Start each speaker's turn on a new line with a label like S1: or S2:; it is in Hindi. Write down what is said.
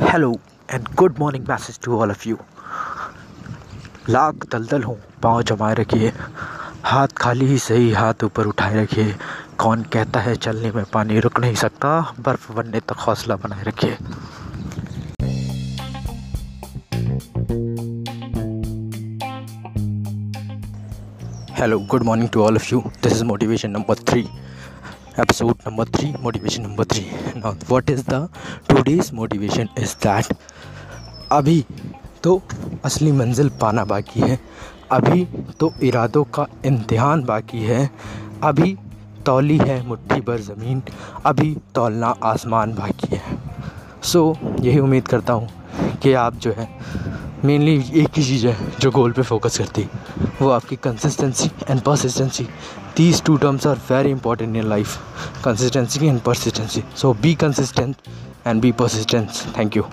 S1: Hello and good morning message to all of you lakh दलदल हूँ, पाँव जमाए रखिए। हाथ खाली ही सही हाथ ऊपर उठाए रखिए। कौन कहता है चलने में पानी रुक नहीं सकता, बर्फ़ बनने तक हौसला बनाए रखिए। Hello good morning to all of you this is motivation number three episode number 3 motivation number 3 now what is the today's motivation is that अभी तो असली मंजिल पाना बाकी है। अभी तो इरादों का इम्तिहान बाकी है। अभी तौली है मुट्ठी भर ज़मीन। अभी तौलना आसमान बाकी है। सो so, यही उम्मीद करता हूँ कि आप जो है मेनली एक ही चीज़ है, जो गोल पे फोकस करती है। वो आपकी consistency and persistency these two terms are very important in life consistency and persistency so be consistent and be persistence thank you